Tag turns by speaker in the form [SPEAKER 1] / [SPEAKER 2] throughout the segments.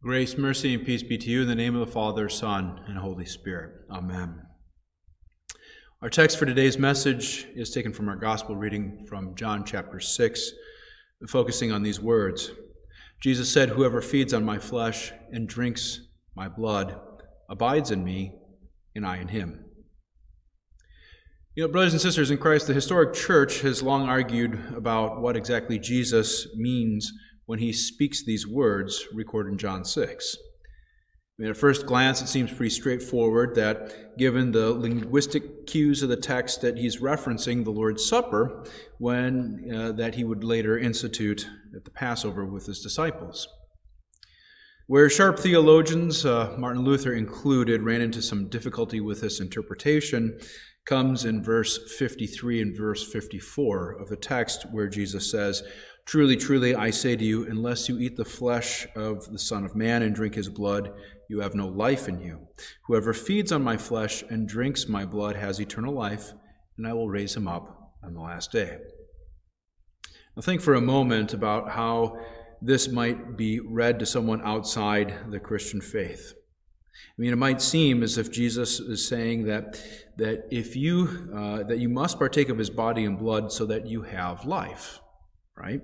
[SPEAKER 1] Grace, mercy, and peace be to you in the name of the Father, Son, and Holy Spirit. Amen. Our text for today's message is taken from our gospel reading from John chapter 6, focusing on these words. Jesus said, Whoever feeds on my flesh and drinks my blood abides in me, and I in him. You know, brothers and sisters in Christ, the historic church has long argued about what exactly Jesus means when he speaks these words recorded in John 6. I mean, at first glance, it seems pretty straightforward that given the linguistic cues of the text that he's referencing the Lord's Supper when uh, that he would later institute at the Passover with his disciples. Where sharp theologians, uh, Martin Luther included, ran into some difficulty with this interpretation comes in verse 53 and verse 54 of the text where Jesus says, Truly, truly, I say to you, unless you eat the flesh of the Son of Man and drink his blood, you have no life in you. Whoever feeds on my flesh and drinks my blood has eternal life, and I will raise him up on the last day. Now, think for a moment about how this might be read to someone outside the Christian faith. I mean, it might seem as if Jesus is saying that, that if you uh, that you must partake of his body and blood so that you have life, right?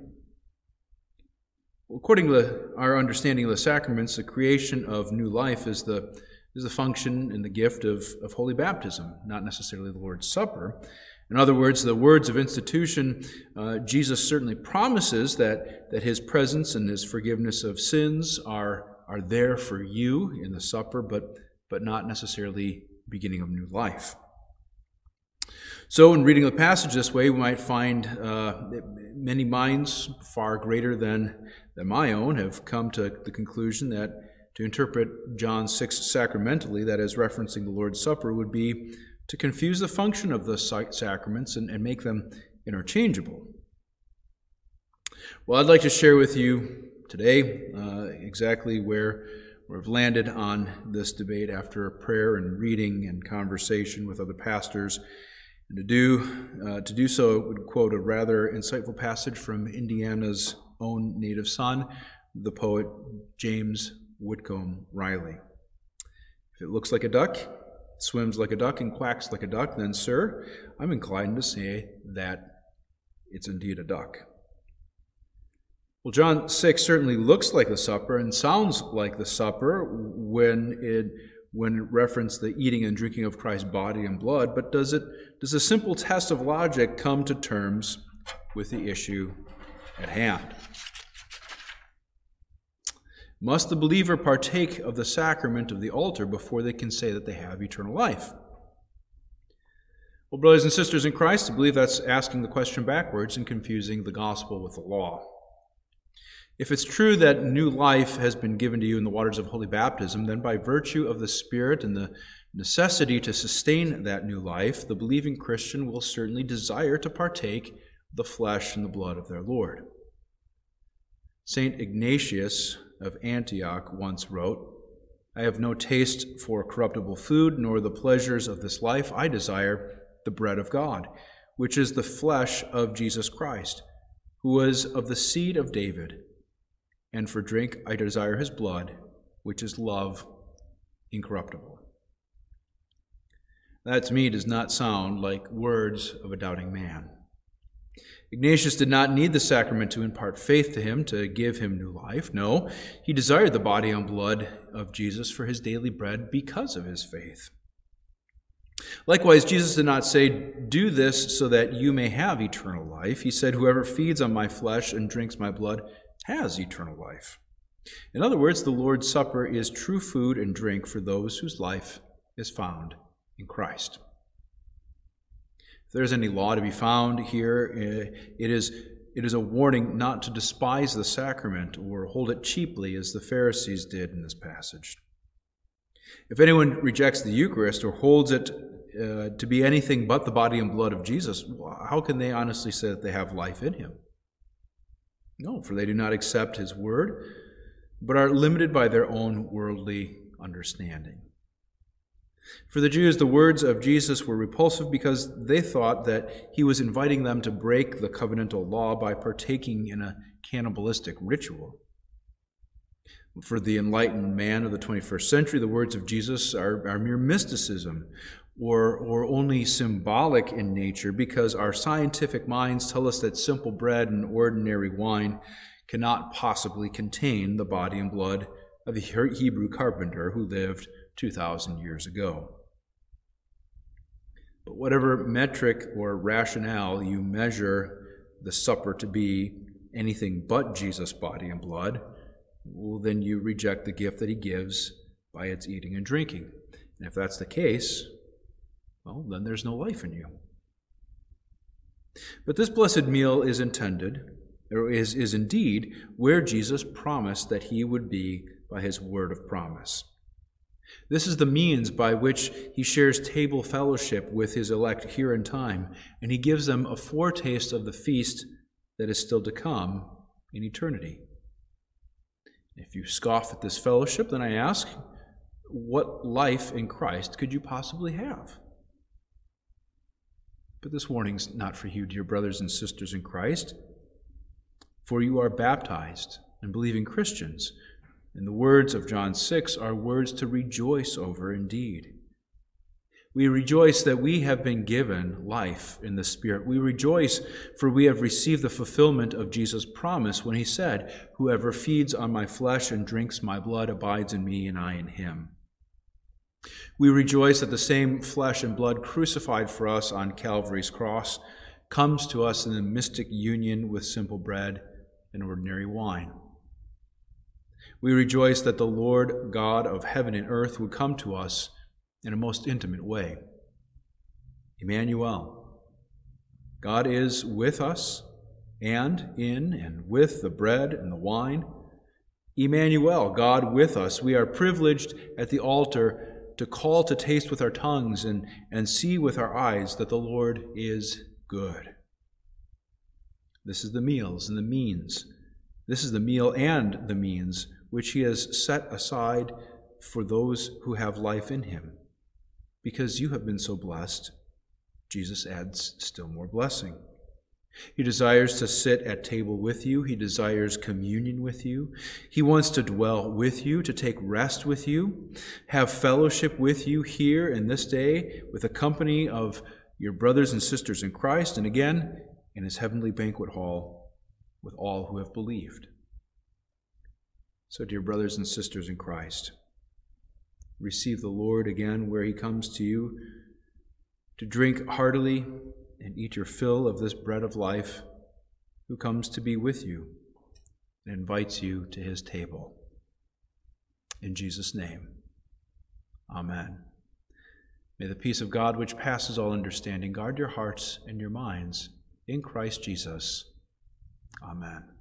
[SPEAKER 1] According to our understanding of the sacraments, the creation of new life is the, is the function and the gift of, of holy baptism, not necessarily the Lord's Supper. In other words, the words of institution, uh, Jesus certainly promises that, that his presence and his forgiveness of sins are, are there for you in the supper, but, but not necessarily beginning of new life. So, in reading the passage this way, we might find uh, many minds far greater than, than my own have come to the conclusion that to interpret John 6 sacramentally, that is, referencing the Lord's Supper, would be to confuse the function of the sacraments and, and make them interchangeable. Well, I'd like to share with you today uh, exactly where we've landed on this debate after prayer and reading and conversation with other pastors and to do, uh, to do so, would quote a rather insightful passage from Indiana's own native son, the poet James Whitcomb Riley. If it looks like a duck, swims like a duck, and quacks like a duck, then, sir, I'm inclined to say that it's indeed a duck. Well, John 6 certainly looks like the supper and sounds like the supper when it when reference the eating and drinking of Christ's body and blood, but does it does a simple test of logic come to terms with the issue at hand? Must the believer partake of the sacrament of the altar before they can say that they have eternal life? Well, brothers and sisters in Christ, I believe that's asking the question backwards and confusing the gospel with the law. If it's true that new life has been given to you in the waters of holy baptism, then by virtue of the Spirit and the necessity to sustain that new life, the believing Christian will certainly desire to partake the flesh and the blood of their Lord. St. Ignatius of Antioch once wrote, I have no taste for corruptible food, nor the pleasures of this life. I desire the bread of God, which is the flesh of Jesus Christ, who was of the seed of David and for drink I desire his blood, which is love incorruptible. That to me does not sound like words of a doubting man. Ignatius did not need the sacrament to impart faith to him, to give him new life. No, he desired the body and blood of Jesus for his daily bread because of his faith. Likewise, Jesus did not say, Do this so that you may have eternal life. He said, Whoever feeds on my flesh and drinks my blood has eternal life. In other words, the Lord's Supper is true food and drink for those whose life is found in Christ. If there is any law to be found here, eh, it is, it is a warning not to despise the sacrament or hold it cheaply as the Pharisees did in this passage. If anyone rejects the Eucharist or holds it uh, to be anything but the body and blood of Jesus, how can they honestly say that they have life in him? No, for they do not accept his word, but are limited by their own worldly understanding. For the Jews, the words of Jesus were repulsive because they thought that he was inviting them to break the covenantal law by partaking in a cannibalistic ritual. For the enlightened man of the 21st century, the words of Jesus are, are mere mysticism or, or only symbolic in nature because our scientific minds tell us that simple bread and ordinary wine cannot possibly contain the body and blood of the Hebrew carpenter who lived 2,000 years ago. But whatever metric or rationale you measure the supper to be anything but Jesus' body and blood, well, then you reject the gift that he gives by its eating and drinking. And if that's the case, well, then there's no life in you. But this blessed meal is intended, or is, is indeed where Jesus promised that he would be by his word of promise. This is the means by which he shares table fellowship with his elect here in time, and he gives them a foretaste of the feast that is still to come in eternity. If you scoff at this fellowship, then I ask, what life in Christ could you possibly have? But this warning's not for you, dear brothers and sisters in Christ, for you are baptized and believing Christians. And the words of John 6 are words to rejoice over indeed. We rejoice that we have been given life in the Spirit. We rejoice for we have received the fulfillment of Jesus' promise when he said, Whoever feeds on my flesh and drinks my blood abides in me, and I in him. We rejoice that the same flesh and blood crucified for us on Calvary's cross comes to us in the mystic union with simple bread and ordinary wine. We rejoice that the Lord God of heaven and earth would come to us in a most intimate way. Emmanuel, God is with us and in and with the bread and the wine. Emmanuel, God with us. We are privileged at the altar to call to taste with our tongues and, and see with our eyes that the Lord is good. This is the meals and the means. This is the meal and the means which He has set aside for those who have life in Him. Because you have been so blessed, Jesus adds still more blessing. He desires to sit at table with you. He desires communion with you. He wants to dwell with you, to take rest with you, have fellowship with you here in this day with a company of your brothers and sisters in Christ, and again in his heavenly banquet hall with all who have believed. So, dear brothers and sisters in Christ, receive the Lord again where he comes to you to drink heartily and eat your fill of this bread of life, who comes to be with you and invites you to his table. In Jesus' name, Amen. May the peace of God, which passes all understanding, guard your hearts and your minds in Christ Jesus. Amen.